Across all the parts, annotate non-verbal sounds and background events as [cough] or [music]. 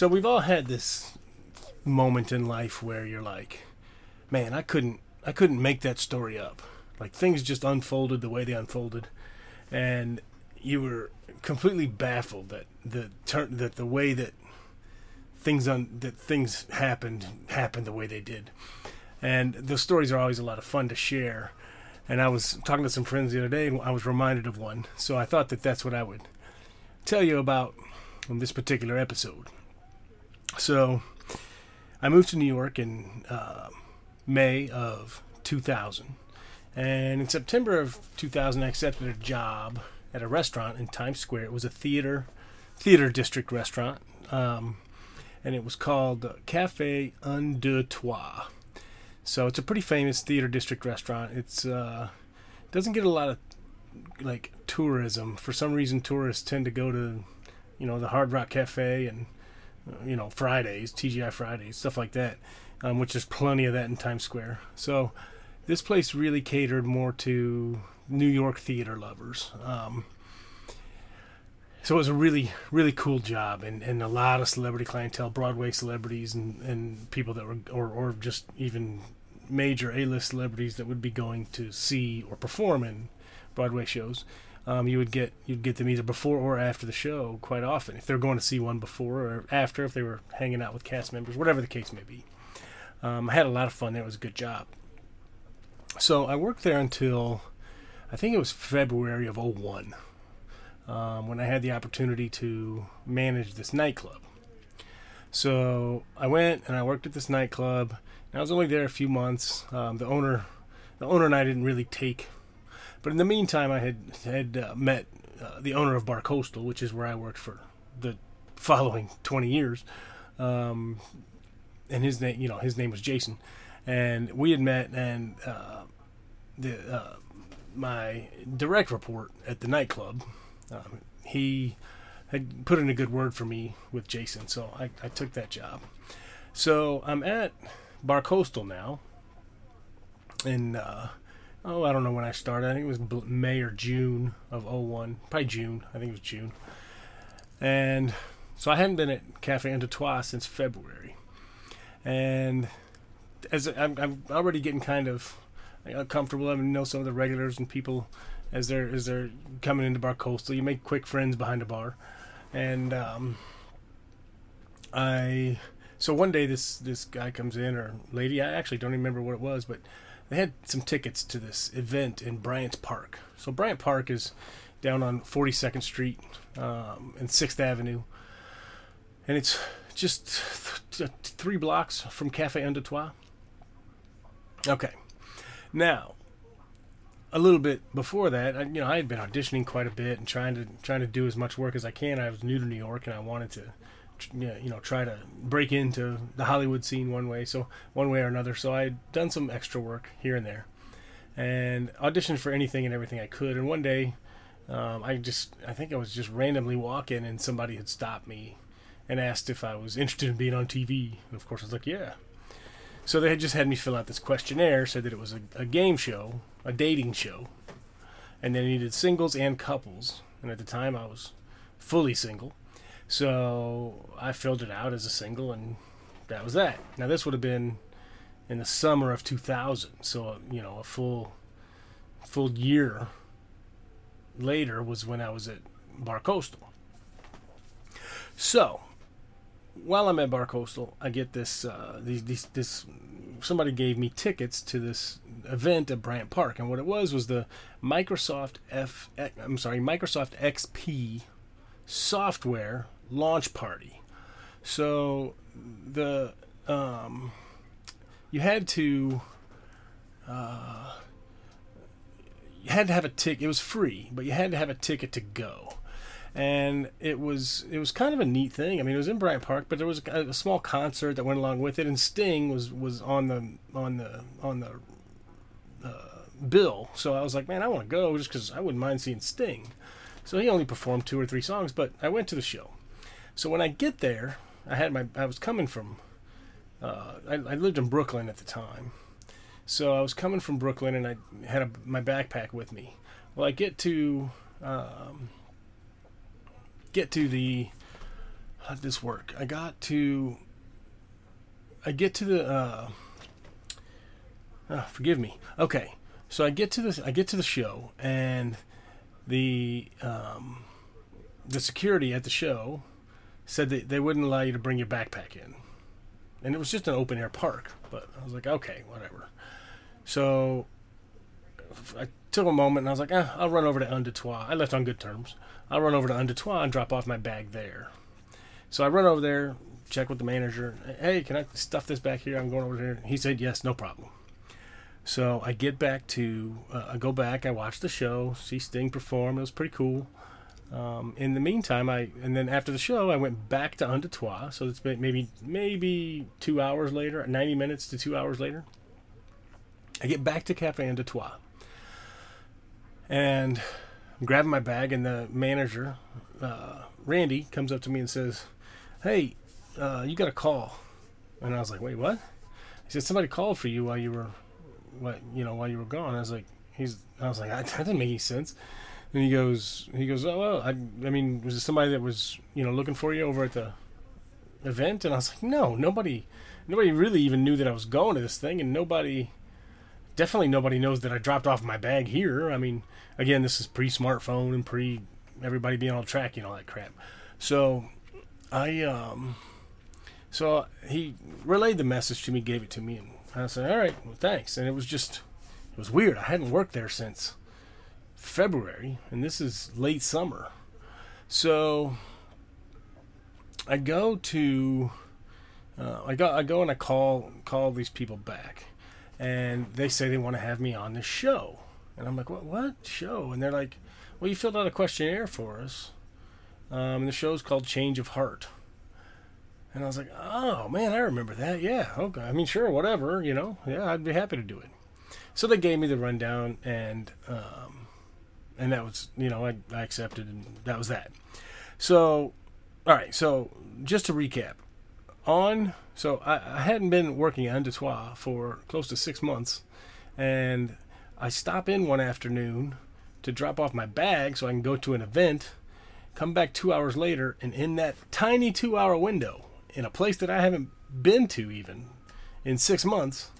So we've all had this moment in life where you're like, man, I couldn't I couldn't make that story up. Like things just unfolded the way they unfolded, and you were completely baffled that the turn that the way that things un, that things happened happened the way they did. And those stories are always a lot of fun to share. And I was talking to some friends the other day, and I was reminded of one. So I thought that that's what I would tell you about in this particular episode. So I moved to New York in uh, May of 2000. And in September of 2000, I accepted a job at a restaurant in Times Square. It was a theater, theater district restaurant. Um, and it was called Cafe Un Deux Trois. So it's a pretty famous theater district restaurant. It's uh, doesn't get a lot of like tourism. For some reason, tourists tend to go to, you know, the Hard Rock Cafe and you know Fridays, TGI Fridays, stuff like that, um, which there's plenty of that in Times Square. So this place really catered more to New York theater lovers. Um, so it was a really really cool job and, and a lot of celebrity clientele broadway celebrities and, and people that were or, or just even major a-list celebrities that would be going to see or perform in broadway shows um, you would get you'd get them either before or after the show quite often if they're going to see one before or after if they were hanging out with cast members whatever the case may be um, i had a lot of fun there it was a good job so i worked there until i think it was february of 01 um, when I had the opportunity to manage this nightclub. So I went and I worked at this nightclub. I was only there a few months. Um, the owner, the owner and I didn't really take, but in the meantime, I had had uh, met uh, the owner of Bar Coastal, which is where I worked for the following 20 years. Um, and his name, you know, his name was Jason, and we had met, and uh, the uh, my direct report at the nightclub um, he had put in a good word for me with Jason, so I, I took that job. So I'm at Bar Coastal now, and uh, oh, I don't know when I started. I think it was May or June of 01. Probably June. I think it was June. And so I hadn't been at Cafe Un since February. And as I'm, I'm already getting kind of comfortable, I know some of the regulars and people as they're as they're coming into Bar Coastal. You make quick friends behind the bar, and um, I so one day this this guy comes in or lady I actually don't remember what it was, but they had some tickets to this event in Bryant Park. So Bryant Park is down on 42nd Street um, and Sixth Avenue, and it's just th- three blocks from Cafe Deux Okay, now a little bit before that, I, you know, I had been auditioning quite a bit and trying to trying to do as much work as I can. I was new to New York and I wanted to, you know, try to break into the Hollywood scene one way, so one way or another. So I had done some extra work here and there, and auditioned for anything and everything I could. And one day, um, I just I think I was just randomly walking and somebody had stopped me and asked if I was interested in being on TV. And of course, I was like, yeah. So they had just had me fill out this questionnaire, said that it was a, a game show a dating show, and they needed singles and couples. And at the time, I was fully single, so I filled it out as a single, and that was that. Now this would have been in the summer of 2000, so you know a full full year later was when I was at Bar Coastal. So while I'm at Bar Coastal, I get this uh, these, these this somebody gave me tickets to this event at Bryant Park, and what it was was the Microsoft F. I'm sorry, Microsoft XP software launch party. So the um, you had to uh, you had to have a ticket. It was free, but you had to have a ticket to go and it was it was kind of a neat thing. I mean, it was in Bryant Park, but there was a, a, small concert that went along with it, and Sting was was on the on the on the uh, bill. So I was like, man, I want to go just because I wouldn't mind seeing Sting. So he only performed two or three songs, but I went to the show. So when I get there, I had my I was coming from uh, I, I lived in Brooklyn at the time, so I was coming from Brooklyn, and I had a, my backpack with me. Well, I get to um, get to the how did this work? I got to. I get to the. Uh, oh, forgive me. Okay, so I get to this. I get to the show, and the um, the security at the show said that they wouldn't allow you to bring your backpack in, and it was just an open air park. But I was like, okay, whatever. So I took a moment and I was like, eh, I'll run over to Un I left on good terms. I'll run over to Un and drop off my bag there. So I run over there, check with the manager. Hey, can I stuff this back here? I'm going over there. He said, yes, no problem. So I get back to, uh, I go back, I watch the show, see Sting perform. It was pretty cool. Um, in the meantime, I and then after the show, I went back to Un So it's been maybe maybe two hours later, ninety minutes to two hours later. I get back to Cafe Un and I'm grabbing my bag, and the manager, uh, Randy, comes up to me and says, "Hey, uh, you got a call." And I was like, "Wait, what?" He said, "Somebody called for you while you were, what you know, while you were gone." I was like, "He's," I was like, "That doesn't make any sense." And he goes, he goes, "Oh well, I, I mean, was it somebody that was, you know, looking for you over at the event?" And I was like, "No, nobody, nobody really even knew that I was going to this thing, and nobody." definitely nobody knows that I dropped off my bag here. I mean, again, this is pre smartphone and pre everybody being on track and all that crap. So I um so he relayed the message to me, gave it to me, and I said, "All right, well, thanks." And it was just it was weird. I hadn't worked there since February, and this is late summer. So I go to uh, I go I go and I call call these people back, and they say they want to have me on the show. And I'm like, what, what show? And they're like, well, you filled out a questionnaire for us. Um, and the show's called Change of Heart. And I was like, oh, man, I remember that. Yeah, okay. I mean, sure, whatever, you know. Yeah, I'd be happy to do it. So they gave me the rundown, and um, and that was, you know, I, I accepted, and that was that. So, all right, so just to recap, on so I, I hadn't been working at Un for close to six months, and I stop in one afternoon to drop off my bag so I can go to an event, come back two hours later, and in that tiny two hour window, in a place that I haven't been to even in six months,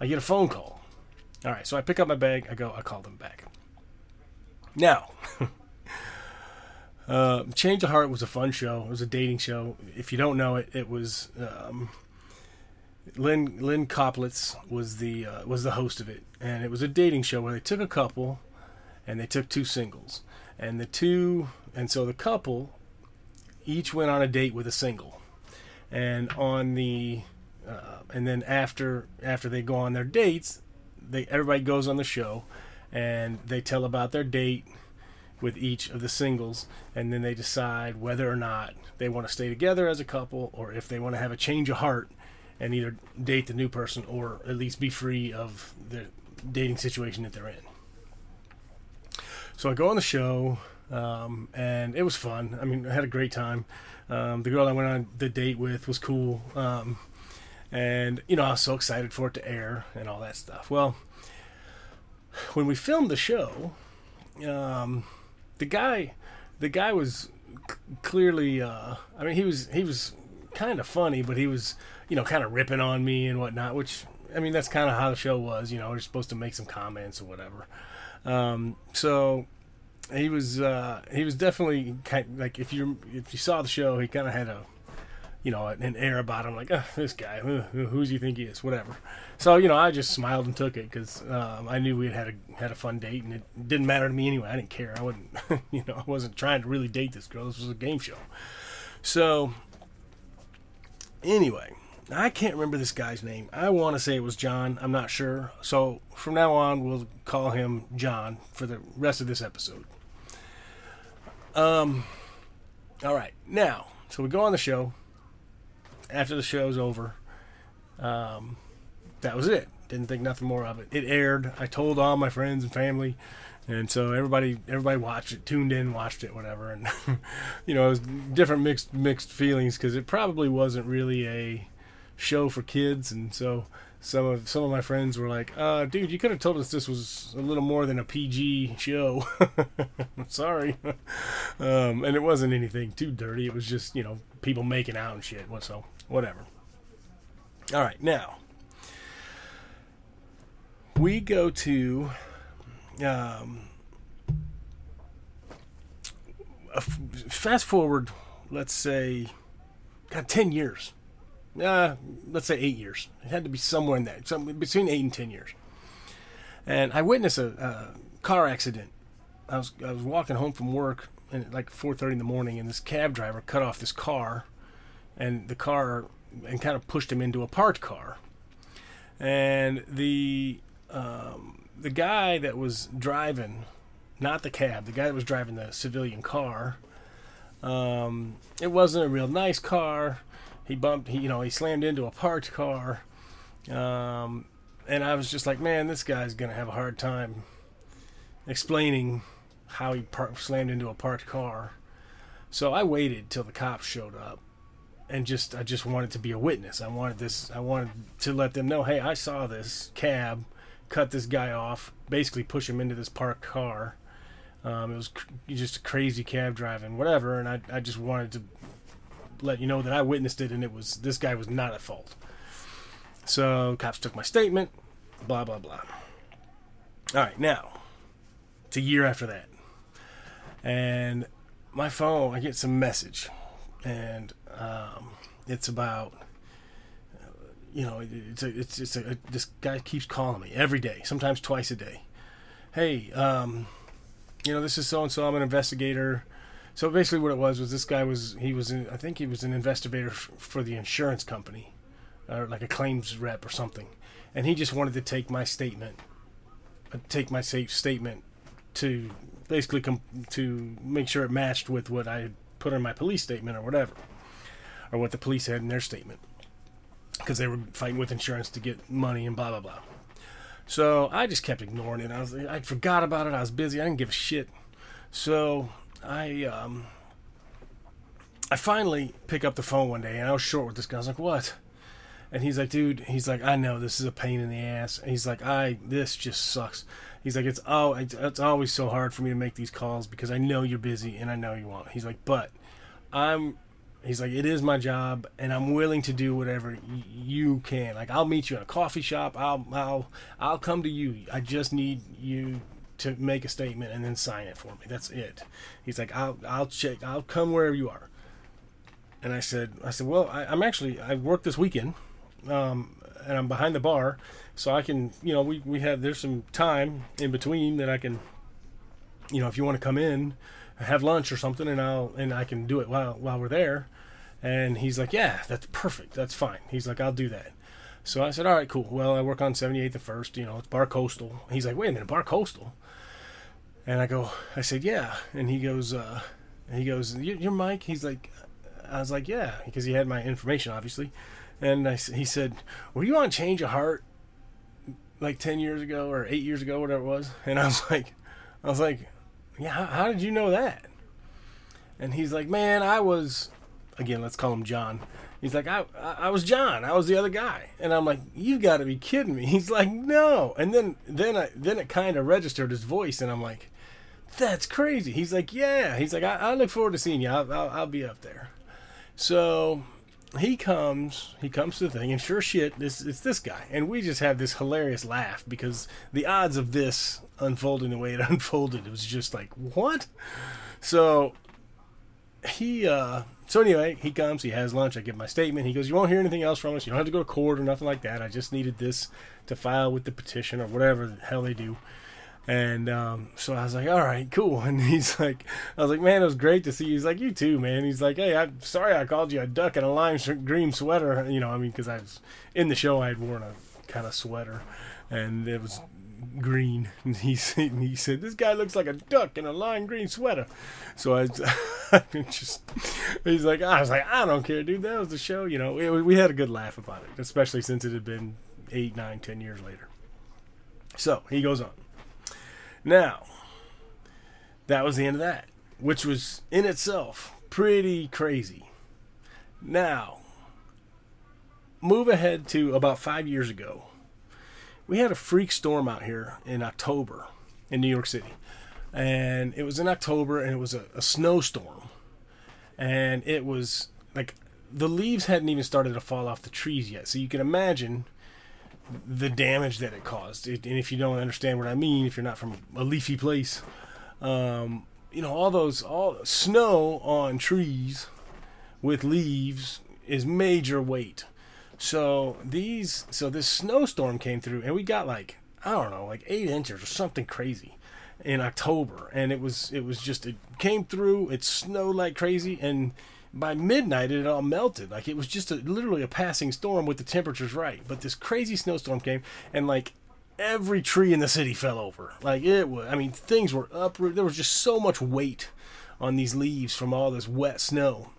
I get a phone call. All right, so I pick up my bag, I go, I call them back. Now, [laughs] Uh, Change of Heart was a fun show. It was a dating show. If you don't know it, it was um, Lynn Lynn Koplitz was the uh, was the host of it, and it was a dating show where they took a couple, and they took two singles, and the two and so the couple each went on a date with a single, and on the uh, and then after after they go on their dates, they everybody goes on the show, and they tell about their date with each of the singles, and then they decide whether or not they want to stay together as a couple or if they want to have a change of heart and either date the new person or at least be free of the dating situation that they're in. So I go on the show, um, and it was fun. I mean, I had a great time. Um, the girl I went on the date with was cool. Um, and, you know, I was so excited for it to air and all that stuff. Well, when we filmed the show, um, the guy, the guy was clearly. Uh, I mean, he was he was kind of funny, but he was you know kind of ripping on me and whatnot. Which I mean, that's kind of how the show was. You know, we're supposed to make some comments or whatever. Um, so he was uh, he was definitely kind of, like if you if you saw the show, he kind of had a you know, an air about him, like, oh, this guy, who, do you think he is? Whatever. So, you know, I just smiled and took it because um, I knew we had had a, had a fun date and it didn't matter to me anyway. I didn't care. I wasn't, [laughs] you know, I wasn't trying to really date this girl. This was a game show. So, anyway, I can't remember this guy's name. I want to say it was John. I'm not sure. So, from now on, we'll call him John for the rest of this episode. Um, all right. Now, so we go on the show after the show's over, um, that was it. Didn't think nothing more of it. It aired. I told all my friends and family, and so everybody everybody watched it, tuned in, watched it, whatever. And [laughs] you know, it was different mixed mixed feelings because it probably wasn't really a show for kids, and so some of some of my friends were like, uh, "Dude, you could have told us this was a little more than a PG show." [laughs] Sorry, [laughs] um, and it wasn't anything too dirty. It was just you know people making out and shit. What so whatever. All right, now we go to um, fast forward. Let's say, got ten years uh, let's say eight years. It had to be somewhere in that, some between eight and ten years. And I witnessed a, a car accident. I was I was walking home from work and like 4:30 in the morning, and this cab driver cut off this car, and the car and kind of pushed him into a parked car. And the um, the guy that was driving, not the cab, the guy that was driving the civilian car. Um, it wasn't a real nice car he bumped, he, you know, he slammed into a parked car. Um, and I was just like, man, this guy's to have a hard time explaining how he par- slammed into a parked car. So I waited till the cops showed up and just I just wanted to be a witness. I wanted this I wanted to let them know, "Hey, I saw this cab cut this guy off, basically push him into this parked car." Um, it was cr- just a crazy cab driving, whatever, and I, I just wanted to let you know that I witnessed it and it was this guy was not at fault. So cops took my statement, blah blah blah. All right, now it's a year after that, and my phone I get some message, and um, it's about you know it's a, it's it's a, this guy keeps calling me every day, sometimes twice a day. Hey, um, you know this is so and so. I'm an investigator. So basically, what it was was this guy was he was in, I think he was an investigator f- for the insurance company, or like a claims rep or something, and he just wanted to take my statement, uh, take my safe statement, to basically com- to make sure it matched with what I put in my police statement or whatever, or what the police had in their statement, because they were fighting with insurance to get money and blah blah blah. So I just kept ignoring it. I was I forgot about it. I was busy. I didn't give a shit. So I um, I finally pick up the phone one day, and I was short with this guy. I was like, "What?" And he's like, "Dude," he's like, "I know this is a pain in the ass." And he's like, "I this just sucks." He's like, "It's oh, it's always so hard for me to make these calls because I know you're busy and I know you want." He's like, "But I'm." He's like, it is my job, and I'm willing to do whatever y- you can. Like, I'll meet you in a coffee shop. I'll, I'll, I'll come to you. I just need you to make a statement and then sign it for me. That's it. He's like, I'll I'll check. I'll come wherever you are. And I said, I said, well, I, am actually I work this weekend, um, and I'm behind the bar, so I can, you know, we we have there's some time in between that I can, you know, if you want to come in, have lunch or something, and I'll and I can do it while while we're there. And he's like, yeah, that's perfect. That's fine. He's like, I'll do that. So I said, all right, cool. Well, I work on 78th and First. You know, it's Bar Coastal. He's like, wait a minute, Bar Coastal. And I go, I said, yeah. And he goes, uh, he goes, you're Mike. He's like, I was like, yeah, because he had my information, obviously. And I, he said, were you on Change of Heart like 10 years ago or eight years ago, whatever it was? And I was [laughs] like, I was like, yeah, how, how did you know that? And he's like, man, I was, again, let's call him John. He's like, I, I was John. I was the other guy. And I'm like, you've got to be kidding me. [laughs] He's like, no. And then, then I, then it kind of registered his voice, and I'm like, that's crazy. He's like, yeah. He's like, I, I look forward to seeing you. I'll, I'll, I'll, be up there. So he comes, he comes to the thing, and sure shit, this it's this guy, and we just have this hilarious laugh because the odds of this unfolding the way it [laughs] unfolded, it was just like, what? So he uh so anyway he comes he has lunch i give my statement. He goes you won't hear anything else from us. You don't have to go to court or nothing like that. I just needed this to file with the petition or whatever the hell they do and um, so I was like, all right, cool. [laughs] And he's like, I was like, man, it was great to see you. He's like, you too, man. He's like, hey, I'm sorry I called you a duck in a lime green sweater. You know, I mean, because I was in the show, I had worn a kind of sweater, and it was green. [laughs] And he said, he said, this guy looks like a duck in a lime green sweater. So I, [laughs] I just, he's like, I was like, I don't care, dude. That was the show. You know, we, we had a good laugh about it, especially since it had been eight, nine, ten years later. So he goes on. Now, that was the end of that, which was in itself pretty crazy. Now, move ahead to about five years ago. we had a freak storm out here in October in New York City, and it was in October, and it was a, a snowstorm, and it was like the leaves hadn't even started to fall off the trees yet, so you can imagine the damage that it caused. It, and if you don't understand what I mean, if you're not from a leafy place, um, you know all those all snow on trees with leaves is major weight. So these, so this snowstorm came through, and we got like I don't know, like eight inches or something crazy in October, and it was it was just it came through. It snowed like crazy, and by midnight it all melted. Like it was just a, literally a passing storm with the temperatures right. But this crazy snowstorm came, and like every tree in the city fell over. Like it was, I mean, things were uprooted. There was just so much weight on these leaves from all this wet snow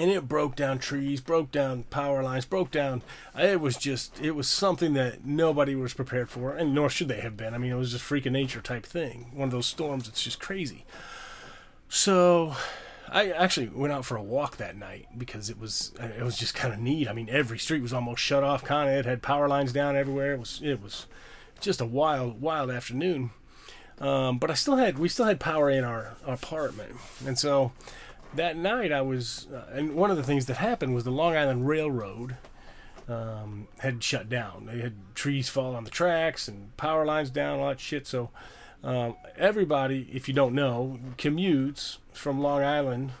and it broke down trees, broke down power lines, broke down. Uh, it was just, it was something that nobody was prepared for, and nor should they have been. I mean, it was just freak of nature type thing. One of those storms. It's just crazy. So, I actually went out for a walk that night because it was, it was just kind of neat. I mean, every street was almost shut off. Kind of, it had power lines down everywhere. It was, it was just a wild, wild afternoon. Um, but I still had, we still had power in our, our apartment, and so that night I was, uh, and one of the things that happened was the Long Island Railroad um, had shut down. They had trees fall on the tracks and power lines down, all that shit. So um, everybody, if you don't know, commutes from Long Island.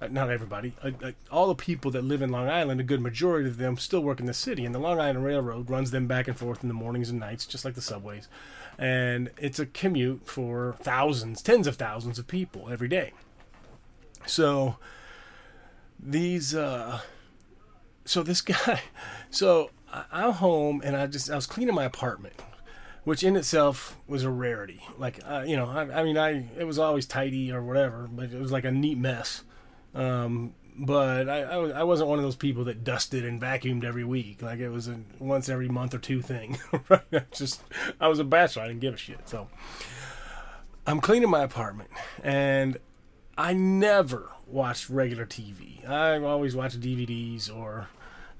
Uh, not everybody, uh, uh, all the people that live in Long Island, a good majority of them still work in the city, and the Long Island Railroad runs them back and forth in the mornings and nights, just like the subways. And it's a commute for thousands, tens of thousands of people every day. So these uh so this [laughs] guy so I'm home and I just I was cleaning my apartment which in itself was a rarity. Like uh, you know I, I, mean I it was always tidy or whatever but it was like a neat mess. Um, but I, I, I wasn't one of those people that dusted and vacuumed every week. Like it was a once every month or two thing. [laughs] Right? I just I was a bachelor. I didn't give a shit. So I'm cleaning my apartment and I never watched regular TV. I always watched DVDs or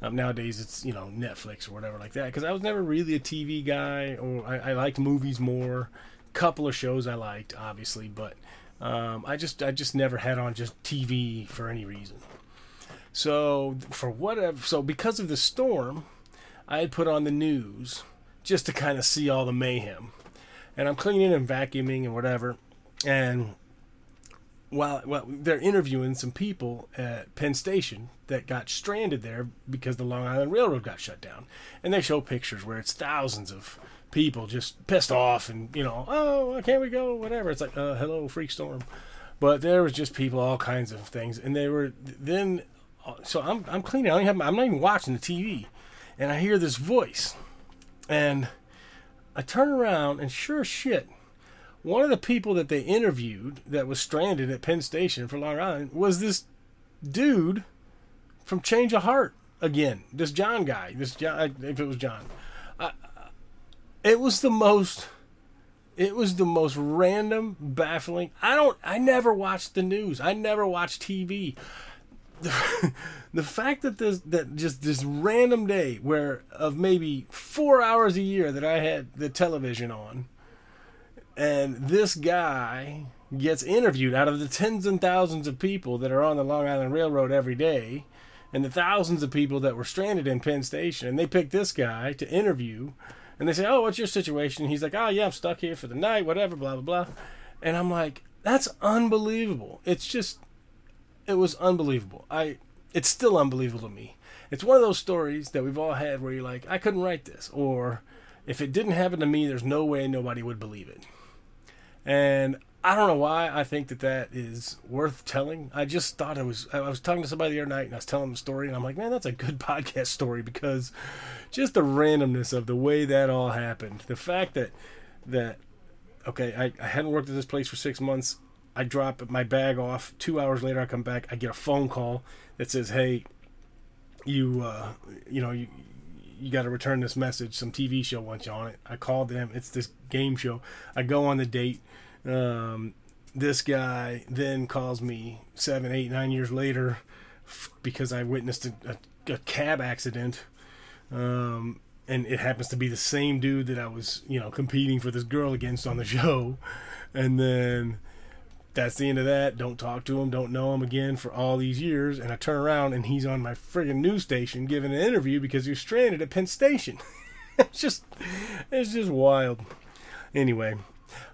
um, nowadays it's you know Netflix or whatever like that because I was never really a TV guy or I, I liked movies more. Couple of shows I liked obviously, but um, I just I just never had on just TV for any reason. So for whatever, so because of the storm, I had put on the news just to kind of see all the mayhem, and I'm cleaning and vacuuming and whatever, and while well, they're interviewing some people at Penn Station that got stranded there because the Long Island Railroad got shut down, and they show pictures where it's thousands of people just pissed off and you know, oh, can't we go? Whatever. It's like, uh, hello, freak storm. But there was just people, all kinds of things, and they were then. So I'm I'm cleaning. I. I'm not even watching the TV, and I hear this voice, and I turn around, and sure shit, one of the people that they interviewed that was stranded at Penn Station for Long Island was this dude from Change of Heart again. This John guy. This John, if it was John, I, it was the most. It was the most random, baffling. I don't. I never watched the news. I never watched TV. The, [laughs] the fact that this that just this random day where of maybe four hours a year that I had the television on and this guy gets interviewed out of the tens and thousands of people that are on the Long Island Railroad every day and the thousands of people that were stranded in Penn Station. And they pick this guy to interview. And they say, Oh, what's your situation? He's like, Oh, yeah, I'm stuck here for the night, whatever, blah, blah, blah. And I'm like, That's unbelievable. It's just, it was unbelievable. I, it's still unbelievable to me. It's one of those stories that we've all had where you're like, I couldn't write this. Or if it didn't happen to me, there's no way nobody would believe it. And I don't know why I think that that is worth telling. I just thought it was. I was talking to somebody the other night and I was telling them a story, and I'm like, man, that's a good [laughs] podcast story because just the randomness of the way that all happened. The fact that that okay, I, I hadn't worked at this place for six months. I drop my bag off. Two hours later, I come back. I get a phone call that says, "Hey, you, uh, you know, you, you got to return this message. Some TV show wants you on it. I called them. It's this game show. I go on the date. Um, this guy then calls me seven, eight, nine years later because I witnessed a, a, a cab accident. Um, and it happens to be the same dude that I was, you know, competing for this girl against on the [laughs] show. And then that's the end of that. Don't talk to him, don't know him again for all these years. And I turn around and he's on my friggin' news station giving an interview because he was stranded at Penn Station. [laughs] it's just, it's just wild. Anyway,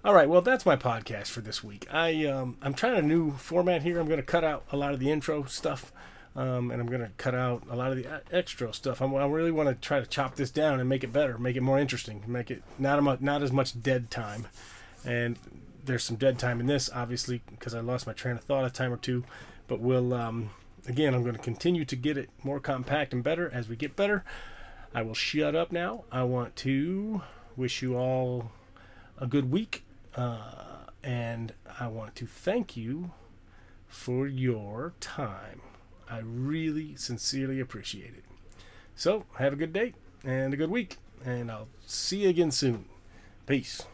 all right. Well, that's my podcast for this week. I um, I'm trying a new format here. I'm going to cut out a lot of the intro stuff. Um, and I'm going to cut out a lot of the extra stuff. I'm, i really want to try to chop this down and make it better, make it more interesting, make it not a, not as much dead time. And there's some dead time in this, obviously, because I lost my train of thought a time or two. But we'll um, again, I'm going to continue to get it more compact and better as we get better. I will shut up now. I want to wish you all a good week, uh, and I want to thank you for your time. I really sincerely appreciate it. So, have a good day and a good week, and I'll see you again soon. Peace.